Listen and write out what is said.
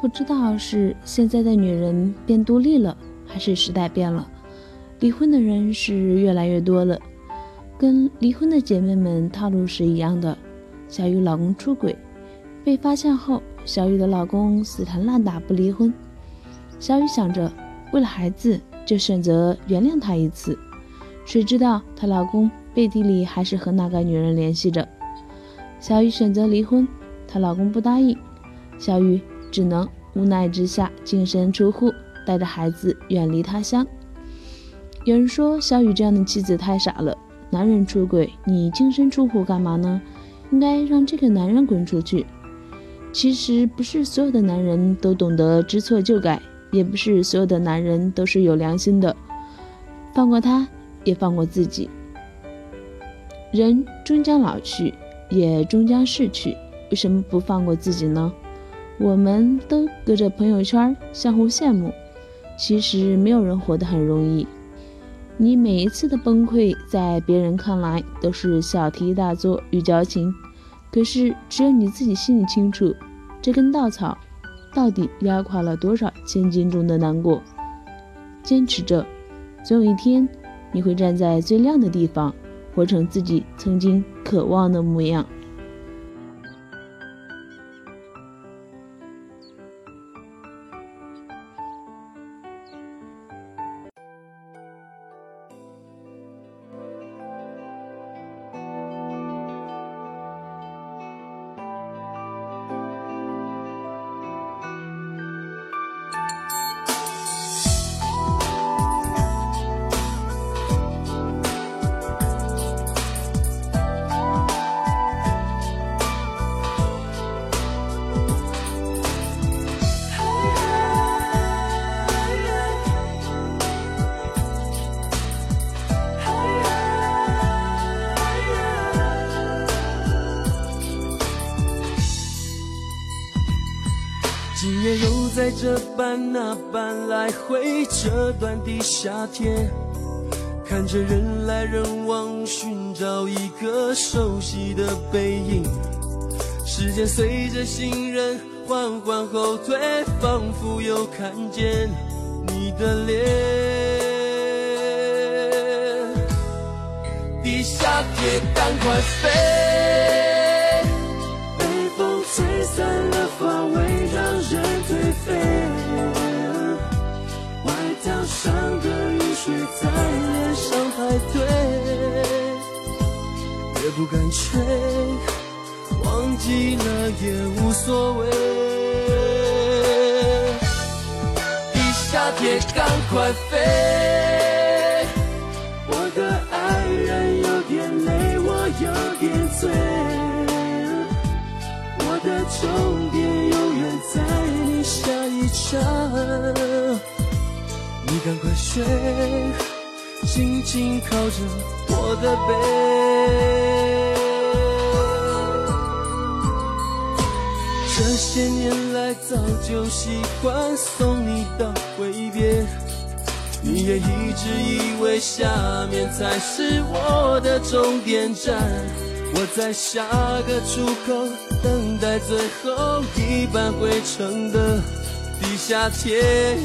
不知道是现在的女人变独立了，还是时代变了，离婚的人是越来越多了。跟离婚的姐妹们套路是一样的。小雨老公出轨，被发现后，小雨的老公死缠烂打不离婚。小雨想着，为了孩子，就选择原谅他一次。谁知道她老公背地里还是和那个女人联系着。小雨选择离婚，她老公不答应，小雨只能无奈之下净身出户，带着孩子远离他乡。有人说小雨这样的妻子太傻了，男人出轨你净身出户干嘛呢？应该让这个男人滚出去。其实不是所有的男人都懂得知错就改，也不是所有的男人都是有良心的。放过他。也放过自己。人终将老去，也终将逝去，为什么不放过自己呢？我们都隔着朋友圈相互羡慕，其实没有人活得很容易。你每一次的崩溃，在别人看来都是小题大做与矫情，可是只有你自己心里清楚，这根稻草到底压垮了多少千斤重的难过。坚持着，总有一天。你会站在最亮的地方，活成自己曾经渴望的模样。今夜又在这般那般来回这段的夏天，看着人来人往，寻找一个熟悉的背影。时间随着行人缓缓后退，仿佛又看见你的脸。地下铁，赶快飞。岛上的雨水在脸上排队，也不敢吹，忘记了也无所谓。地下铁，赶快飞！你赶快睡，轻轻靠着我的背。这些年来早就习惯送你到挥别，你也一直以为下面才是我的终点站。我在下个出口等待最后一班回程的地下铁。